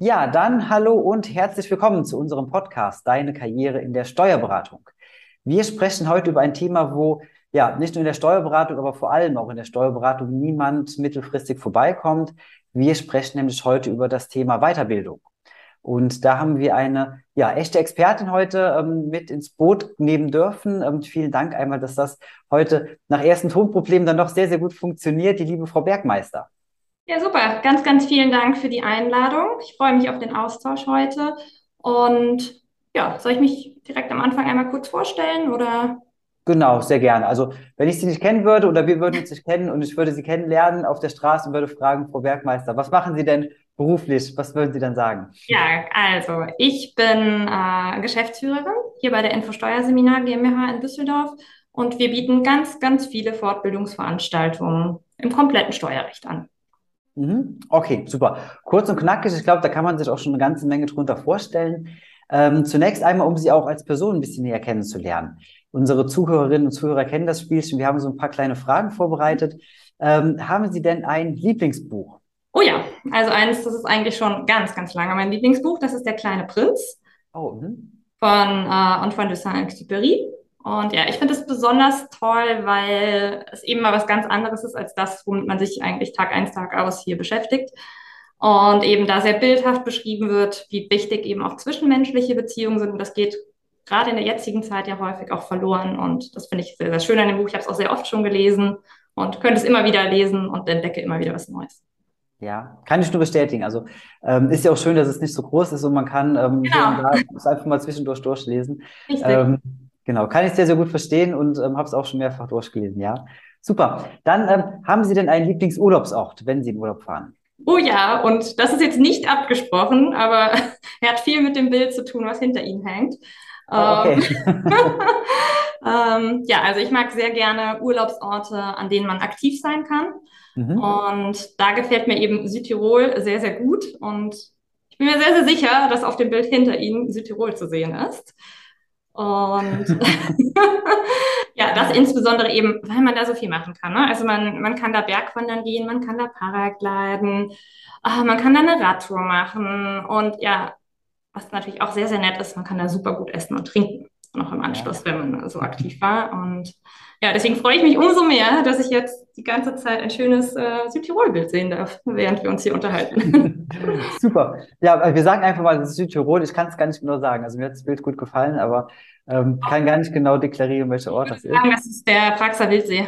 Ja, dann hallo und herzlich willkommen zu unserem Podcast Deine Karriere in der Steuerberatung. Wir sprechen heute über ein Thema, wo ja nicht nur in der Steuerberatung, aber vor allem auch in der Steuerberatung niemand mittelfristig vorbeikommt. Wir sprechen nämlich heute über das Thema Weiterbildung. Und da haben wir eine ja, echte Expertin heute ähm, mit ins Boot nehmen dürfen. Ähm, vielen Dank einmal, dass das heute nach ersten Tonproblemen dann noch sehr, sehr gut funktioniert, die liebe Frau Bergmeister. Ja, super. Ganz, ganz vielen Dank für die Einladung. Ich freue mich auf den Austausch heute. Und ja, soll ich mich direkt am Anfang einmal kurz vorstellen oder? Genau, sehr gerne. Also, wenn ich Sie nicht kennen würde oder wir würden uns nicht kennen und ich würde Sie kennenlernen auf der Straße und würde fragen, Frau Bergmeister, was machen Sie denn beruflich? Was würden Sie dann sagen? Ja, also, ich bin äh, Geschäftsführerin hier bei der Infosteuerseminar GmbH in Düsseldorf und wir bieten ganz, ganz viele Fortbildungsveranstaltungen im kompletten Steuerrecht an. Mhm. Okay, super. Kurz und knackig, ich glaube, da kann man sich auch schon eine ganze Menge drunter vorstellen. Ähm, zunächst einmal, um Sie auch als Person ein bisschen näher kennenzulernen. Unsere Zuhörerinnen und Zuhörer kennen das Spielchen. Wir haben so ein paar kleine Fragen vorbereitet. Ähm, haben Sie denn ein Lieblingsbuch? Oh ja, also eins, das ist eigentlich schon ganz, ganz lange mein Lieblingsbuch. Das ist Der kleine Prinz oh, mh. von äh, Antoine de Saint-Exupéry. Und ja, ich finde es besonders toll, weil es eben mal was ganz anderes ist als das, womit man sich eigentlich Tag ein, Tag aus hier beschäftigt. Und eben da sehr bildhaft beschrieben wird, wie wichtig eben auch zwischenmenschliche Beziehungen sind. Und das geht gerade in der jetzigen Zeit ja häufig auch verloren. Und das finde ich sehr, sehr schön an dem Buch. Ich habe es auch sehr oft schon gelesen und könnte es immer wieder lesen und entdecke immer wieder was Neues. Ja, kann ich nur bestätigen. Also ähm, ist ja auch schön, dass es nicht so groß ist und man kann ähm, genau. da es einfach mal zwischendurch durchlesen. Ähm, genau, kann ich sehr, sehr gut verstehen und ähm, habe es auch schon mehrfach durchgelesen, ja. Super. Dann ähm, haben Sie denn einen Lieblingsurlaubsort, wenn Sie in Urlaub fahren? Oh ja, und das ist jetzt nicht abgesprochen, aber er hat viel mit dem Bild zu tun, was hinter ihm hängt. Oh, okay. ähm, ja, also ich mag sehr gerne Urlaubsorte, an denen man aktiv sein kann. Mhm. Und da gefällt mir eben Südtirol sehr, sehr gut. Und ich bin mir sehr, sehr sicher, dass auf dem Bild hinter Ihnen Südtirol zu sehen ist. Und ja, das insbesondere eben, weil man da so viel machen kann. Ne? Also man, man kann da Bergwandern gehen, man kann da Paragliden, äh, man kann da eine Radtour machen. Und ja, was natürlich auch sehr, sehr nett ist, man kann da super gut essen und trinken, noch im Anschluss, wenn man so aktiv war. Und ja, deswegen freue ich mich umso mehr, dass ich jetzt die ganze Zeit ein schönes äh, Südtirol-Bild sehen darf, während wir uns hier unterhalten. Super. Ja, wir sagen einfach mal, das ist Südtirol. Ich kann es gar nicht genau sagen. Also mir hat das Bild gut gefallen, aber ähm, kann gar nicht genau deklarieren, welcher Ort das ist. Sagen, das ist der Praxer Wildsee.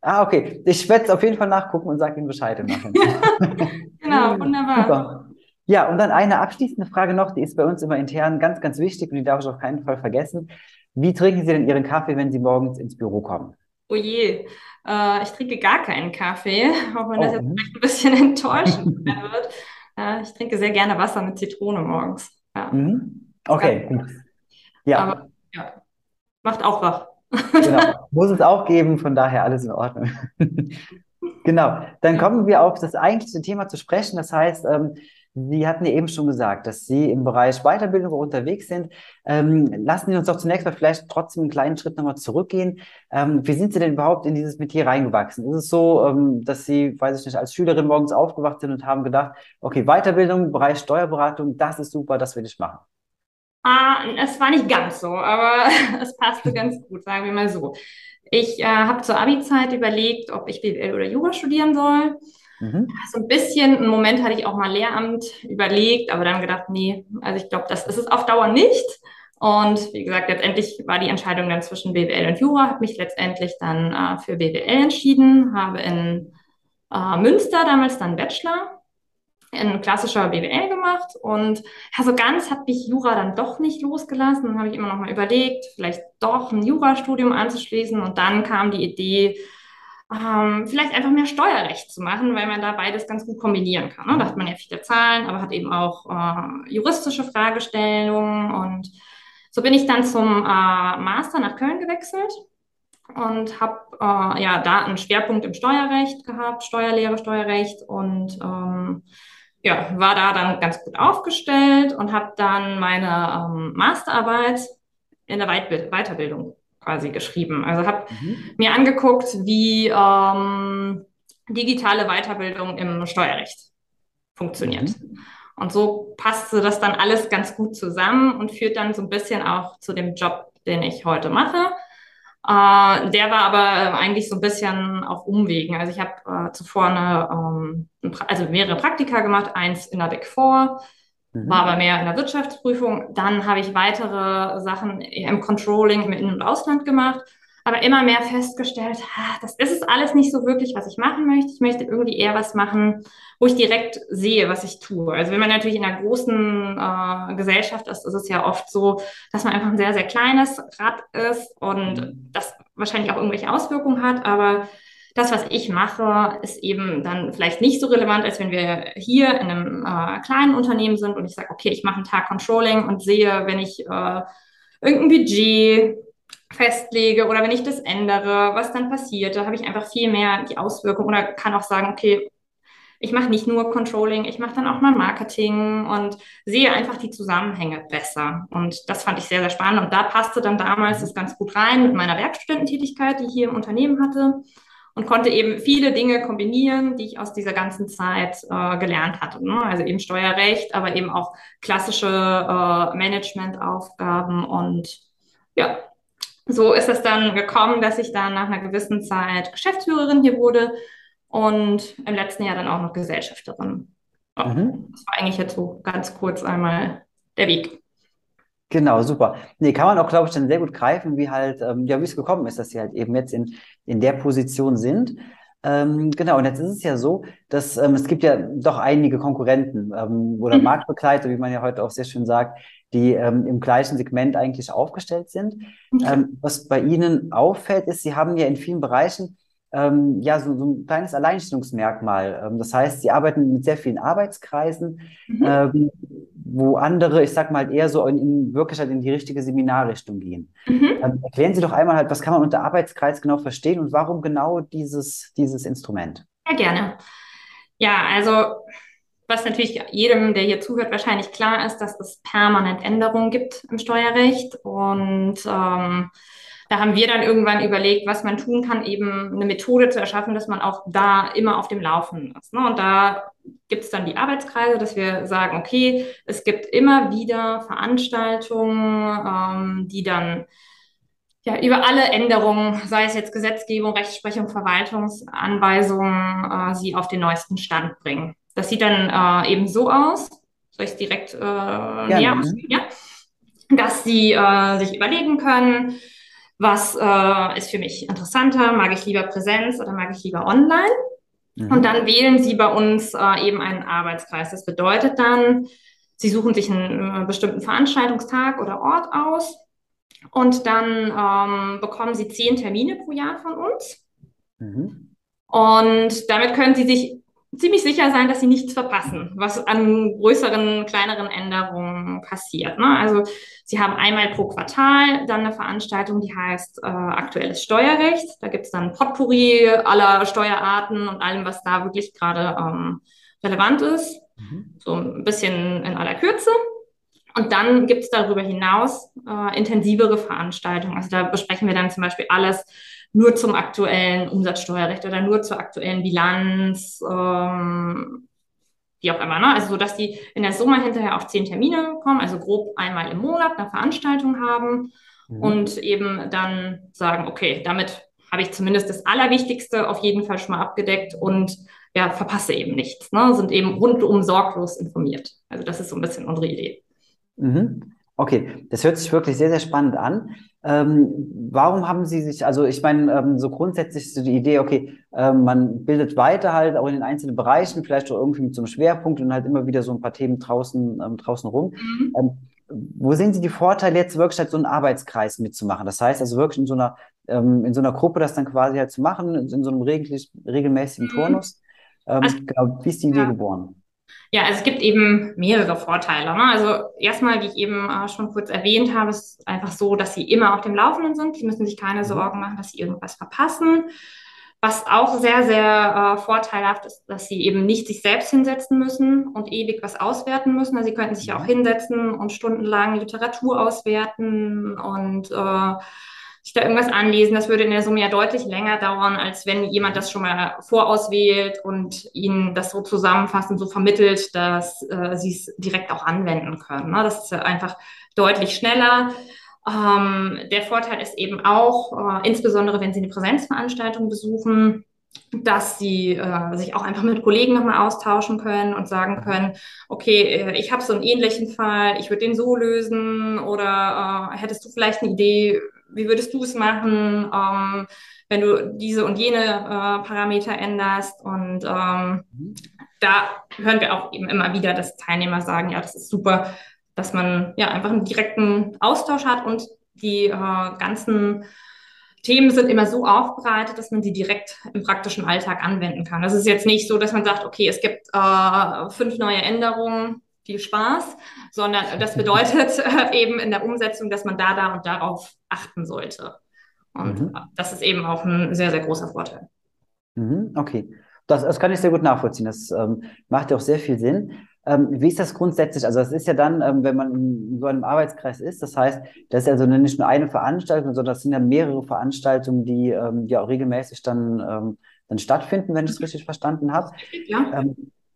Ah, okay. Ich werde es auf jeden Fall nachgucken und sage Ihnen Bescheid im genau, wunderbar. Super. Ja, und dann eine abschließende Frage noch, die ist bei uns immer intern ganz, ganz wichtig und die darf ich auf keinen Fall vergessen. Wie trinken Sie denn Ihren Kaffee, wenn Sie morgens ins Büro kommen? Oh je, äh, ich trinke gar keinen Kaffee, auch wenn das oh, jetzt mhm. vielleicht ein bisschen enttäuschend wird. Äh, ich trinke sehr gerne Wasser mit Zitrone morgens. Ja. Mhm. Okay, gut. Ja. Aber ja, macht auch wach. Genau, muss es auch geben, von daher alles in Ordnung. genau, dann kommen wir auf das eigentliche Thema zu sprechen. Das heißt, ähm, Sie hatten ja eben schon gesagt, dass Sie im Bereich Weiterbildung unterwegs sind. Ähm, lassen Sie uns doch zunächst mal vielleicht trotzdem einen kleinen Schritt nochmal zurückgehen. Ähm, wie sind Sie denn überhaupt in dieses Metier reingewachsen? Ist es so, ähm, dass Sie, weiß ich nicht, als Schülerin morgens aufgewacht sind und haben gedacht, okay, Weiterbildung, Bereich Steuerberatung, das ist super, das will ich machen? Ah, es war nicht ganz so, aber es passte ganz gut, sagen wir mal so. Ich äh, habe zur Abi-Zeit überlegt, ob ich BWL oder Jura studieren soll. Mhm. So ein bisschen, einen Moment hatte ich auch mal Lehramt überlegt, aber dann gedacht, nee, also ich glaube, das ist es auf Dauer nicht. Und wie gesagt, letztendlich war die Entscheidung dann zwischen BWL und Jura, habe mich letztendlich dann äh, für BWL entschieden, habe in äh, Münster damals dann Bachelor in klassischer BWL gemacht und ja, so ganz hat mich Jura dann doch nicht losgelassen. Dann habe ich immer noch mal überlegt, vielleicht doch ein Jurastudium anzuschließen und dann kam die Idee, ähm, vielleicht einfach mehr Steuerrecht zu machen, weil man da beides ganz gut kombinieren kann. Ne? Da hat man ja viele Zahlen, aber hat eben auch äh, juristische Fragestellungen. Und so bin ich dann zum äh, Master nach Köln gewechselt und habe äh, ja da einen Schwerpunkt im Steuerrecht gehabt, Steuerlehre, Steuerrecht und ähm, ja, war da dann ganz gut aufgestellt und habe dann meine ähm, Masterarbeit in der Weit Weiterbildung quasi geschrieben. Also habe mhm. mir angeguckt, wie ähm, digitale Weiterbildung im Steuerrecht funktioniert. Mhm. Und so passte das dann alles ganz gut zusammen und führt dann so ein bisschen auch zu dem Job, den ich heute mache. Äh, der war aber eigentlich so ein bisschen auf Umwegen. Also ich habe äh, zuvor eine, ähm, also mehrere Praktika gemacht, eins in der Big Four, mhm. war aber mehr in der Wirtschaftsprüfung. Dann habe ich weitere Sachen im Controlling im In- und Ausland gemacht aber immer mehr festgestellt, das ist es alles nicht so wirklich, was ich machen möchte. Ich möchte irgendwie eher was machen, wo ich direkt sehe, was ich tue. Also wenn man natürlich in einer großen äh, Gesellschaft ist, ist es ja oft so, dass man einfach ein sehr, sehr kleines Rad ist und mhm. das wahrscheinlich auch irgendwelche Auswirkungen hat, aber das, was ich mache, ist eben dann vielleicht nicht so relevant, als wenn wir hier in einem äh, kleinen Unternehmen sind und ich sage, okay, ich mache einen Tag Controlling und sehe, wenn ich äh, irgendein Budget festlege oder wenn ich das ändere, was dann passiert, da habe ich einfach viel mehr die Auswirkung oder kann auch sagen, okay, ich mache nicht nur Controlling, ich mache dann auch mal Marketing und sehe einfach die Zusammenhänge besser. Und das fand ich sehr, sehr spannend. Und da passte dann damals das ganz gut rein mit meiner Werkstudententätigkeit, die ich hier im Unternehmen hatte und konnte eben viele Dinge kombinieren, die ich aus dieser ganzen Zeit äh, gelernt hatte. Ne? Also eben Steuerrecht, aber eben auch klassische äh, Managementaufgaben und ja, so ist es dann gekommen, dass ich dann nach einer gewissen Zeit Geschäftsführerin hier wurde und im letzten Jahr dann auch noch Gesellschafterin. Mhm. Das war eigentlich jetzt so ganz kurz einmal der Weg. Genau, super. Nee, kann man auch, glaube ich, dann sehr gut greifen, wie halt, ähm, ja, wie es gekommen ist, dass sie halt eben jetzt in, in der Position sind. Ähm, genau, und jetzt ist es ja so, dass ähm, es gibt ja doch einige Konkurrenten ähm, oder mhm. Marktbegleiter, wie man ja heute auch sehr schön sagt, die ähm, im gleichen Segment eigentlich aufgestellt sind. Ähm, was bei Ihnen auffällt, ist, Sie haben ja in vielen Bereichen ähm, ja so, so, ein kleines Alleinstellungsmerkmal. Das heißt, Sie arbeiten mit sehr vielen Arbeitskreisen, mhm. Wo andere, ich sag mal, eher so in, in wirklich halt in die richtige Seminarrichtung gehen. Mhm. Ähm, erklären Sie doch einmal halt, was kann man unter Arbeitskreis genau verstehen und warum genau dieses, dieses Instrument? Ja, gerne. Ja, also was natürlich jedem, der hier zuhört, wahrscheinlich klar ist, dass es permanent Änderungen gibt im Steuerrecht. Und ähm, da haben wir dann irgendwann überlegt, was man tun kann, eben eine Methode zu erschaffen, dass man auch da immer auf dem Laufenden ist. Ne? Und da gibt es dann die Arbeitskreise, dass wir sagen, okay, es gibt immer wieder Veranstaltungen, ähm, die dann ja, über alle Änderungen, sei es jetzt Gesetzgebung, Rechtsprechung, Verwaltungsanweisungen, äh, sie auf den neuesten Stand bringen. Das sieht dann äh, eben so aus. Soll ich es direkt äh, ja, näher ausführen? Ja. Dass sie äh, sich überlegen können, was äh, ist für mich interessanter, mag ich lieber Präsenz oder mag ich lieber online? Mhm. Und dann wählen sie bei uns äh, eben einen Arbeitskreis. Das bedeutet dann, sie suchen sich einen äh, bestimmten Veranstaltungstag oder Ort aus und dann ähm, bekommen sie zehn Termine pro Jahr von uns. Mhm. Und damit können sie sich ziemlich sicher sein, dass sie nichts verpassen, was an größeren, kleineren Änderungen passiert. Ne? Also sie haben einmal pro Quartal dann eine Veranstaltung, die heißt äh, aktuelles Steuerrecht. Da gibt es dann Potpourri aller Steuerarten und allem, was da wirklich gerade ähm, relevant ist. Mhm. So ein bisschen in aller Kürze. Und dann gibt es darüber hinaus äh, intensivere Veranstaltungen. Also da besprechen wir dann zum Beispiel alles, nur zum aktuellen Umsatzsteuerrecht oder nur zur aktuellen Bilanz, ähm, wie auch immer. Ne? Also so, dass die in der Summe hinterher auf zehn Termine kommen, also grob einmal im Monat eine Veranstaltung haben mhm. und eben dann sagen, okay, damit habe ich zumindest das Allerwichtigste auf jeden Fall schon mal abgedeckt und ja, verpasse eben nichts, ne? sind eben rundum sorglos informiert. Also das ist so ein bisschen unsere Idee. Mhm. Okay, das hört sich wirklich sehr, sehr spannend an. Ähm, warum haben Sie sich, also ich meine, ähm, so grundsätzlich so die Idee, okay, ähm, man bildet weiter halt auch in den einzelnen Bereichen, vielleicht auch irgendwie mit so einem Schwerpunkt und halt immer wieder so ein paar Themen draußen, ähm, draußen rum. Mhm. Ähm, wo sehen Sie die Vorteile jetzt wirklich halt so einen Arbeitskreis mitzumachen? Das heißt also wirklich in so einer, ähm, in so einer Gruppe das dann quasi halt zu machen, in, in so einem regel, regelmäßigen mhm. Turnus. Also, genau, wie ist die Idee ja. geboren? Ja, also es gibt eben mehrere Vorteile. Ne? Also erstmal, wie ich eben äh, schon kurz erwähnt habe, ist einfach so, dass sie immer auf dem Laufenden sind. Sie müssen sich keine mhm. Sorgen machen, dass sie irgendwas verpassen. Was auch sehr, sehr äh, vorteilhaft ist, dass sie eben nicht sich selbst hinsetzen müssen und ewig was auswerten müssen. Also sie könnten sich auch hinsetzen und stundenlang Literatur auswerten und äh, sich da irgendwas anlesen. Das würde in der Summe ja deutlich länger dauern, als wenn jemand das schon mal vorauswählt und ihnen das so zusammenfasst und so vermittelt, dass äh, sie es direkt auch anwenden können. Ne? Das ist einfach deutlich schneller. Ähm, der Vorteil ist eben auch, äh, insbesondere wenn Sie eine Präsenzveranstaltung besuchen, dass sie äh, sich auch einfach mit Kollegen nochmal austauschen können und sagen können, okay, äh, ich habe so einen ähnlichen Fall, ich würde den so lösen oder äh, hättest du vielleicht eine Idee, wie würdest du es machen, ähm, wenn du diese und jene äh, Parameter änderst und ähm, da hören wir auch eben immer wieder, dass Teilnehmer sagen, ja, das ist super, dass man ja einfach einen direkten Austausch hat und die äh, ganzen Themen sind immer so aufbereitet, dass man sie direkt im praktischen Alltag anwenden kann. Das ist jetzt nicht so, dass man sagt, okay, es gibt äh, fünf neue Änderungen, viel Spaß, sondern das bedeutet äh, eben in der Umsetzung, dass man da, da und darauf achten sollte. Und mhm. das ist eben auch ein sehr, sehr großer Vorteil. Mhm, okay. Das, das kann ich sehr gut nachvollziehen. Das ähm, macht ja auch sehr viel Sinn. Ähm, wie ist das grundsätzlich? Also, das ist ja dann, ähm, wenn man in so einem Arbeitskreis ist, das heißt, das ist also nicht nur eine Veranstaltung, sondern das sind ja mehrere Veranstaltungen, die ähm, ja auch regelmäßig dann, ähm, dann stattfinden, wenn ich es richtig verstanden habe. Ja.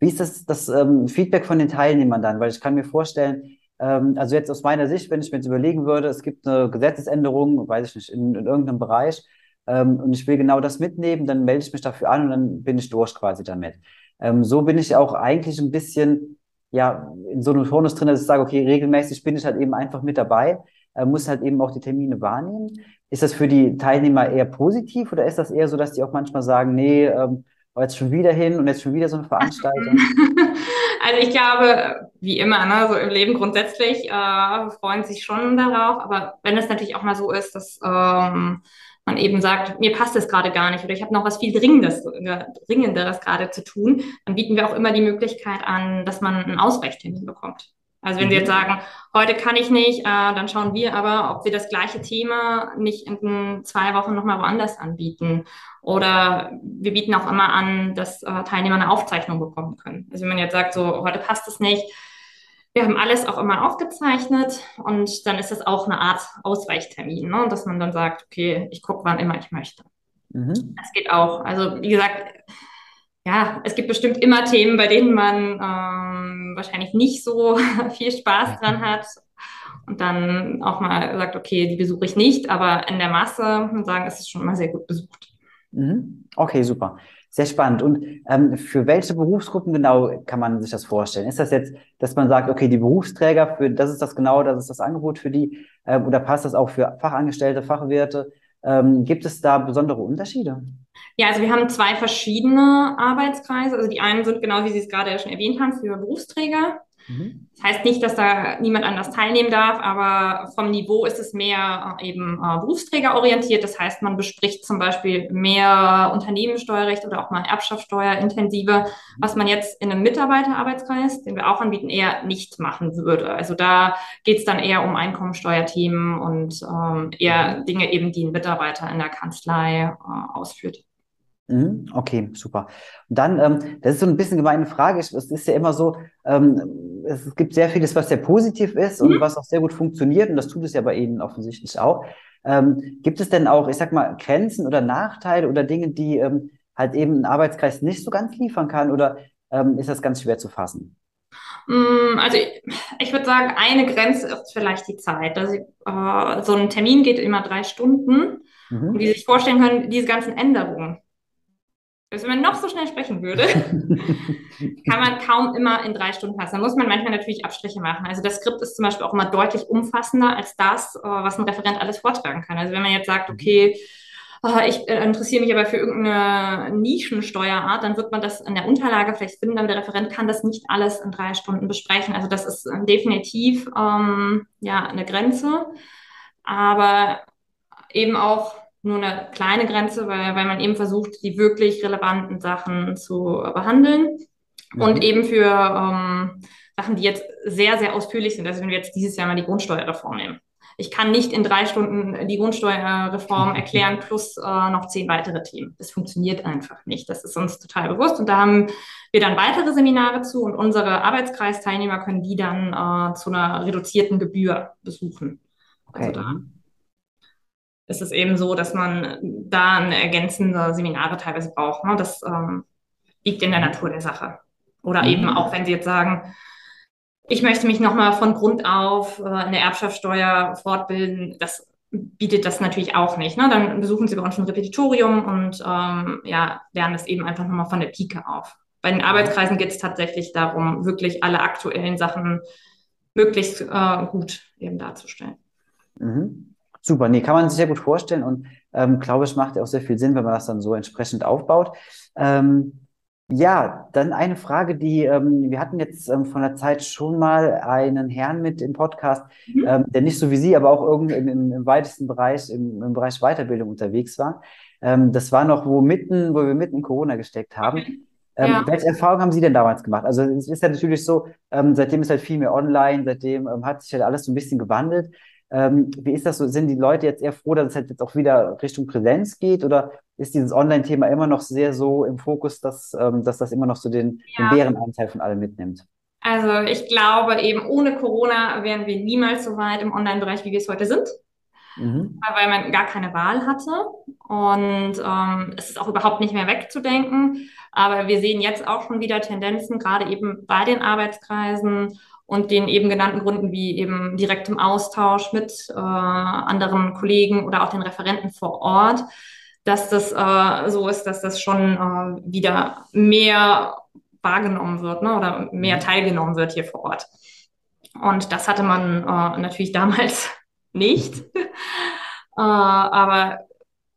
Ähm, wie ist das, das ähm, Feedback von den Teilnehmern dann? Weil ich kann mir vorstellen, also jetzt aus meiner Sicht, wenn ich mir jetzt überlegen würde, es gibt eine Gesetzesänderung, weiß ich nicht, in, in irgendeinem Bereich, und ich will genau das mitnehmen, dann melde ich mich dafür an und dann bin ich durch quasi damit. so bin ich auch eigentlich ein bisschen ja, in so einem Turnus drin, dass ich sage, okay, regelmäßig bin ich halt eben einfach mit dabei, äh, muss halt eben auch die Termine wahrnehmen. Ist das für die Teilnehmer eher positiv oder ist das eher so, dass die auch manchmal sagen, nee, ähm, jetzt schon wieder hin und jetzt schon wieder so eine Veranstaltung? Also ich glaube, wie immer, ne, so im Leben grundsätzlich äh, freuen sich schon darauf, aber wenn es natürlich auch mal so ist, dass ähm, man eben sagt, mir passt es gerade gar nicht oder ich habe noch was viel Dringendes, Dringenderes gerade zu tun, dann bieten wir auch immer die Möglichkeit an, dass man einen Ausweichtermin bekommt. Also wenn Sie jetzt mhm. sagen, heute kann ich nicht, äh, dann schauen wir aber, ob wir das gleiche Thema nicht in zwei Wochen nochmal woanders anbieten. Oder wir bieten auch immer an, dass äh, Teilnehmer eine Aufzeichnung bekommen können. Also wenn man jetzt sagt, so heute passt es nicht, wir haben alles auch immer aufgezeichnet und dann ist das auch eine Art Ausweichtermin, ne? dass man dann sagt, okay, ich gucke, wann immer ich möchte. Mhm. Das geht auch. Also wie gesagt, ja, es gibt bestimmt immer Themen, bei denen man ähm, wahrscheinlich nicht so viel Spaß dran hat und dann auch mal sagt, okay, die besuche ich nicht, aber in der Masse und sagen, es ist schon immer sehr gut besucht. Mhm. Okay, super. Sehr spannend. Und ähm, für welche Berufsgruppen genau kann man sich das vorstellen? Ist das jetzt, dass man sagt, okay, die Berufsträger, für das ist das genau, das ist das Angebot für die, äh, oder passt das auch für Fachangestellte, Fachwirte? Ähm, gibt es da besondere Unterschiede? Ja, also wir haben zwei verschiedene Arbeitskreise. Also die einen sind genau, wie Sie es gerade schon erwähnt haben, für Berufsträger. Mhm. Das heißt nicht, dass da niemand anders teilnehmen darf, aber vom Niveau ist es mehr äh, eben äh, berufsträgerorientiert. Das heißt, man bespricht zum Beispiel mehr Unternehmenssteuerrecht oder auch mal Erbschaftssteuer intensiver, was man jetzt in einem Mitarbeiterarbeitskreis, den wir auch anbieten, eher nicht machen würde. Also da geht es dann eher um Einkommensteuerthemen und ähm, eher Dinge eben, die ein Mitarbeiter in der Kanzlei äh, ausführt. Mhm, okay, super. Und dann, ähm, das ist so ein bisschen gemeine Frage. Es ist ja immer so, ähm, es gibt sehr vieles, was sehr positiv ist und mhm. was auch sehr gut funktioniert. Und das tut es ja bei Ihnen offensichtlich auch. Ähm, gibt es denn auch, ich sag mal, Grenzen oder Nachteile oder Dinge, die ähm, halt eben ein Arbeitskreis nicht so ganz liefern kann? Oder ähm, ist das ganz schwer zu fassen? Mm, also ich, ich würde sagen, eine Grenze ist vielleicht die Zeit. Also, äh, so ein Termin geht immer drei Stunden. Mhm. Und wie Sie sich vorstellen können, diese ganzen Änderungen, also wenn man noch so schnell sprechen würde, kann man kaum immer in drei Stunden passen. Da muss man manchmal natürlich Abstriche machen. Also das Skript ist zum Beispiel auch immer deutlich umfassender als das, äh, was ein Referent alles vortragen kann. Also wenn man jetzt sagt, okay, äh, ich äh, interessiere mich aber für irgendeine Nischensteuerart, dann wird man das in der Unterlage vielleicht finden, aber der Referent kann das nicht alles in drei Stunden besprechen. Also das ist definitiv ähm, ja eine Grenze, aber eben auch nur eine kleine Grenze, weil, weil man eben versucht, die wirklich relevanten Sachen zu behandeln. Mhm. Und eben für ähm, Sachen, die jetzt sehr, sehr ausführlich sind. Also wenn wir jetzt dieses Jahr mal die Grundsteuerreform nehmen. Ich kann nicht in drei Stunden die Grundsteuerreform erklären plus äh, noch zehn weitere Themen. Das funktioniert einfach nicht. Das ist uns total bewusst. Und da haben wir dann weitere Seminare zu und unsere Arbeitskreisteilnehmer können die dann äh, zu einer reduzierten Gebühr besuchen. Okay. Also da ist es eben so, dass man da eine ergänzende Seminare teilweise braucht. Ne? Das ähm, liegt in der Natur der Sache. Oder mhm. eben auch, wenn Sie jetzt sagen, ich möchte mich nochmal von Grund auf äh, in der Erbschaftssteuer fortbilden, das bietet das natürlich auch nicht. Ne? Dann besuchen Sie bei uns ein Repetitorium und ähm, ja, lernen das eben einfach nochmal von der Pike auf. Bei den Arbeitskreisen geht es tatsächlich darum, wirklich alle aktuellen Sachen möglichst äh, gut eben darzustellen. Mhm. Super, nee, kann man sich sehr gut vorstellen und ähm, glaube, es macht ja auch sehr viel Sinn, wenn man das dann so entsprechend aufbaut. Ähm, ja, dann eine Frage, die ähm, wir hatten jetzt ähm, von der Zeit schon mal einen Herrn mit im Podcast, mhm. ähm, der nicht so wie Sie, aber auch irgendwie im, im, weitesten Bereich, im, im, Bereich Weiterbildung unterwegs war. Ähm, das war noch, wo mitten, wo wir mitten in Corona gesteckt haben. Ähm, ja. Welche Erfahrungen haben Sie denn damals gemacht? Also es ist ja natürlich so, ähm, seitdem ist halt viel mehr online, seitdem hat sich halt alles so ein bisschen gewandelt. Ähm, wie ist das so? Sind die Leute jetzt eher froh, dass es halt jetzt auch wieder Richtung Präsenz geht oder ist dieses Online-Thema immer noch sehr so im Fokus, dass, ähm, dass das immer noch so den, ja. den Bärenanteil von allem mitnimmt? Also ich glaube eben ohne Corona wären wir niemals so weit im Online-Bereich, wie wir es heute sind. Mhm. Weil man gar keine Wahl hatte. Und ähm, es ist auch überhaupt nicht mehr wegzudenken. Aber wir sehen jetzt auch schon wieder Tendenzen, gerade eben bei den Arbeitskreisen und den eben genannten Gründen wie eben direktem Austausch mit äh, anderen Kollegen oder auch den Referenten vor Ort, dass das äh, so ist, dass das schon äh, wieder mehr wahrgenommen wird ne, oder mehr mhm. teilgenommen wird hier vor Ort. Und das hatte man äh, natürlich damals nicht. Äh, aber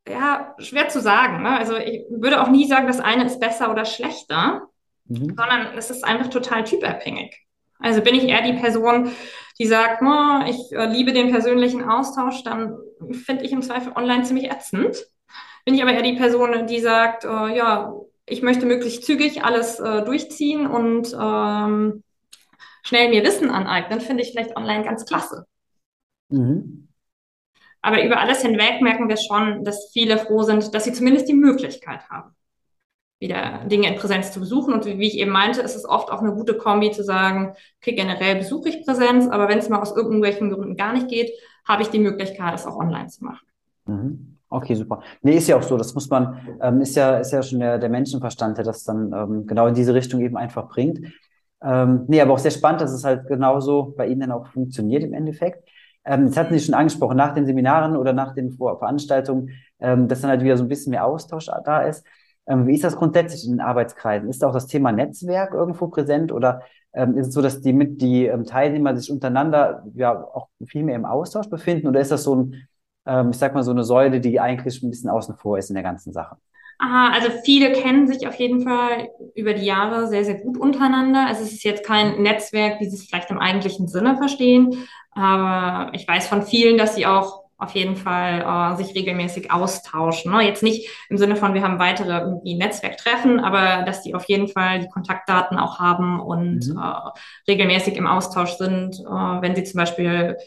ja, schwer zu sagen. Ne? Also ich würde auch nie sagen, das eine ist besser oder schlechter, mhm. sondern es ist einfach total typabhängig. Also bin ich eher die Person, die sagt, oh, ich äh, liebe den persönlichen Austausch, dann finde ich im Zweifel online ziemlich ätzend. Bin ich aber eher die Person, die sagt, äh, ja, ich möchte möglichst zügig alles äh, durchziehen und ähm, schnell mir Wissen aneignen, finde ich vielleicht online ganz klasse. Mhm. Aber über alles hinweg merken wir schon, dass viele froh sind, dass sie zumindest die Möglichkeit haben wieder Dinge in Präsenz zu besuchen. Und wie ich eben meinte, ist es oft auch eine gute Kombi zu sagen, okay, generell besuche ich Präsenz, aber wenn es mal aus irgendwelchen Gründen gar nicht geht, habe ich die Möglichkeit, es auch online zu machen. Mhm. Okay, super. Nee, ist ja auch so, das muss man, ähm, ist ja, ist ja schon der, der Menschenverstand, der das dann ähm, genau in diese Richtung eben einfach bringt. Ähm, nee, aber auch sehr spannend, dass es halt genauso bei Ihnen dann auch funktioniert im Endeffekt. Ähm, das hatten Sie schon angesprochen, nach den Seminaren oder nach den Veranstaltungen, ähm, dass dann halt wieder so ein bisschen mehr Austausch da ist. Ähm, wie ist das grundsätzlich in den Arbeitskreisen? Ist auch das Thema Netzwerk irgendwo präsent oder ähm, ist es so, dass die mit die ähm, Teilnehmer sich untereinander ja auch viel mehr im Austausch befinden oder ist das so ein, ähm, ich sag mal, so eine Säule, die eigentlich ein bisschen außen vor ist in der ganzen Sache? Aha, also viele kennen sich auf jeden Fall über die Jahre sehr, sehr gut untereinander. Also es ist jetzt kein Netzwerk, wie sie es vielleicht im eigentlichen Sinne verstehen. Aber ich weiß von vielen, dass sie auch auf jeden Fall äh, sich regelmäßig austauschen. Ne? Jetzt nicht im Sinne von, wir haben weitere irgendwie Netzwerktreffen, aber dass die auf jeden Fall die Kontaktdaten auch haben und mhm. äh, regelmäßig im Austausch sind, äh, wenn sie zum Beispiel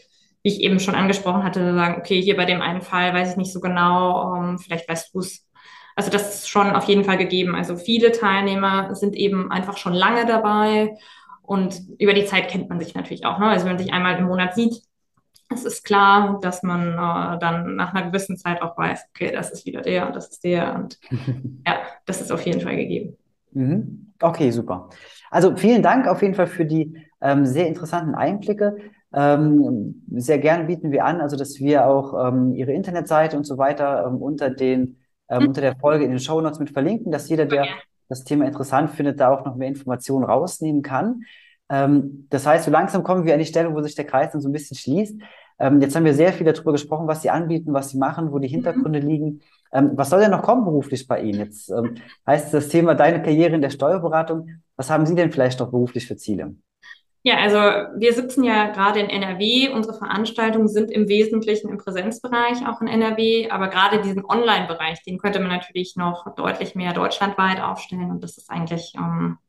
wie ich eben schon angesprochen hatte, sagen, okay, hier bei dem einen Fall weiß ich nicht so genau, ähm, vielleicht weißt du es. Also das ist schon auf jeden Fall gegeben. Also viele Teilnehmer sind eben einfach schon lange dabei und über die Zeit kennt man sich natürlich auch. Ne? Also wenn man sich einmal im Monat sieht, es ist klar, dass man äh, dann nach einer gewissen Zeit auch weiß, okay, das ist wieder der und das ist der und ja, das ist auf jeden Fall gegeben. Mhm. Okay, super. Also vielen Dank auf jeden Fall für die ähm, sehr interessanten Einblicke. Ähm, sehr gerne bieten wir an, also dass wir auch ähm, Ihre Internetseite und so weiter ähm, unter den mhm. unter der Folge in den Show Notes mit verlinken, dass jeder, der okay. das Thema interessant findet, da auch noch mehr Informationen rausnehmen kann. Ähm, das heißt, so langsam kommen wir an die Stelle, wo sich der Kreis dann so ein bisschen schließt. Ähm, jetzt haben wir sehr viel darüber gesprochen, was Sie anbieten, was Sie machen, wo die mhm. Hintergründe mhm. liegen. Ähm, was soll denn noch kommen beruflich bei Ihnen? Jetzt ähm, heißt das Thema Deine Karriere in der Steuerberatung. Was haben Sie denn vielleicht noch beruflich für Ziele? Ja, also wir sitzen ja gerade in NRW. Unsere Veranstaltungen sind im Wesentlichen im Präsenzbereich auch in NRW, aber gerade diesen Online-Bereich, den könnte man natürlich noch deutlich mehr deutschlandweit aufstellen. Und das ist eigentlich ähm,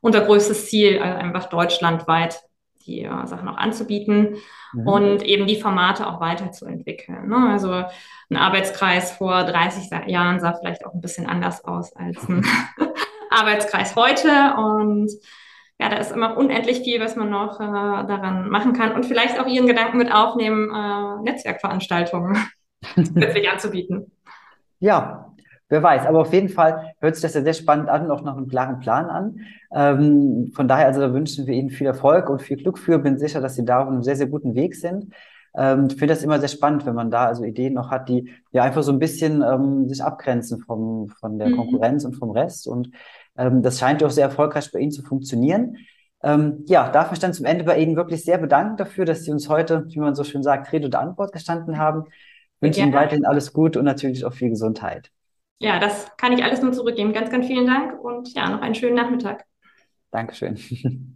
unser größtes Ziel, also einfach deutschlandweit die äh, Sachen auch anzubieten mhm. und eben die Formate auch weiterzuentwickeln. Ne? Also ein Arbeitskreis vor 30 Jahren sah vielleicht auch ein bisschen anders aus als ein Arbeitskreis heute und ja, da ist immer unendlich viel, was man noch äh, daran machen kann und vielleicht auch Ihren Gedanken mit aufnehmen, äh, Netzwerkveranstaltungen. zusätzlich anzubieten. Ja, wer weiß. Aber auf jeden Fall hört sich das ja sehr spannend an, auch nach einem klaren Plan an. Ähm, von daher, also da wünschen wir Ihnen viel Erfolg und viel Glück für. Bin sicher, dass Sie da auf einem sehr, sehr guten Weg sind. Ähm, ich finde das immer sehr spannend, wenn man da also Ideen noch hat, die ja einfach so ein bisschen ähm, sich abgrenzen vom, von der mhm. Konkurrenz und vom Rest. Und ähm, das scheint ja auch sehr erfolgreich bei Ihnen zu funktionieren. Ähm, ja, darf mich dann zum Ende bei Ihnen wirklich sehr bedanken dafür, dass Sie uns heute, wie man so schön sagt, Rede und Antwort gestanden haben. Ich wünsche Ihnen weiterhin alles Gute und natürlich auch viel Gesundheit. Ja, das kann ich alles nur zurückgeben. Ganz, ganz vielen Dank und ja, noch einen schönen Nachmittag. Dankeschön.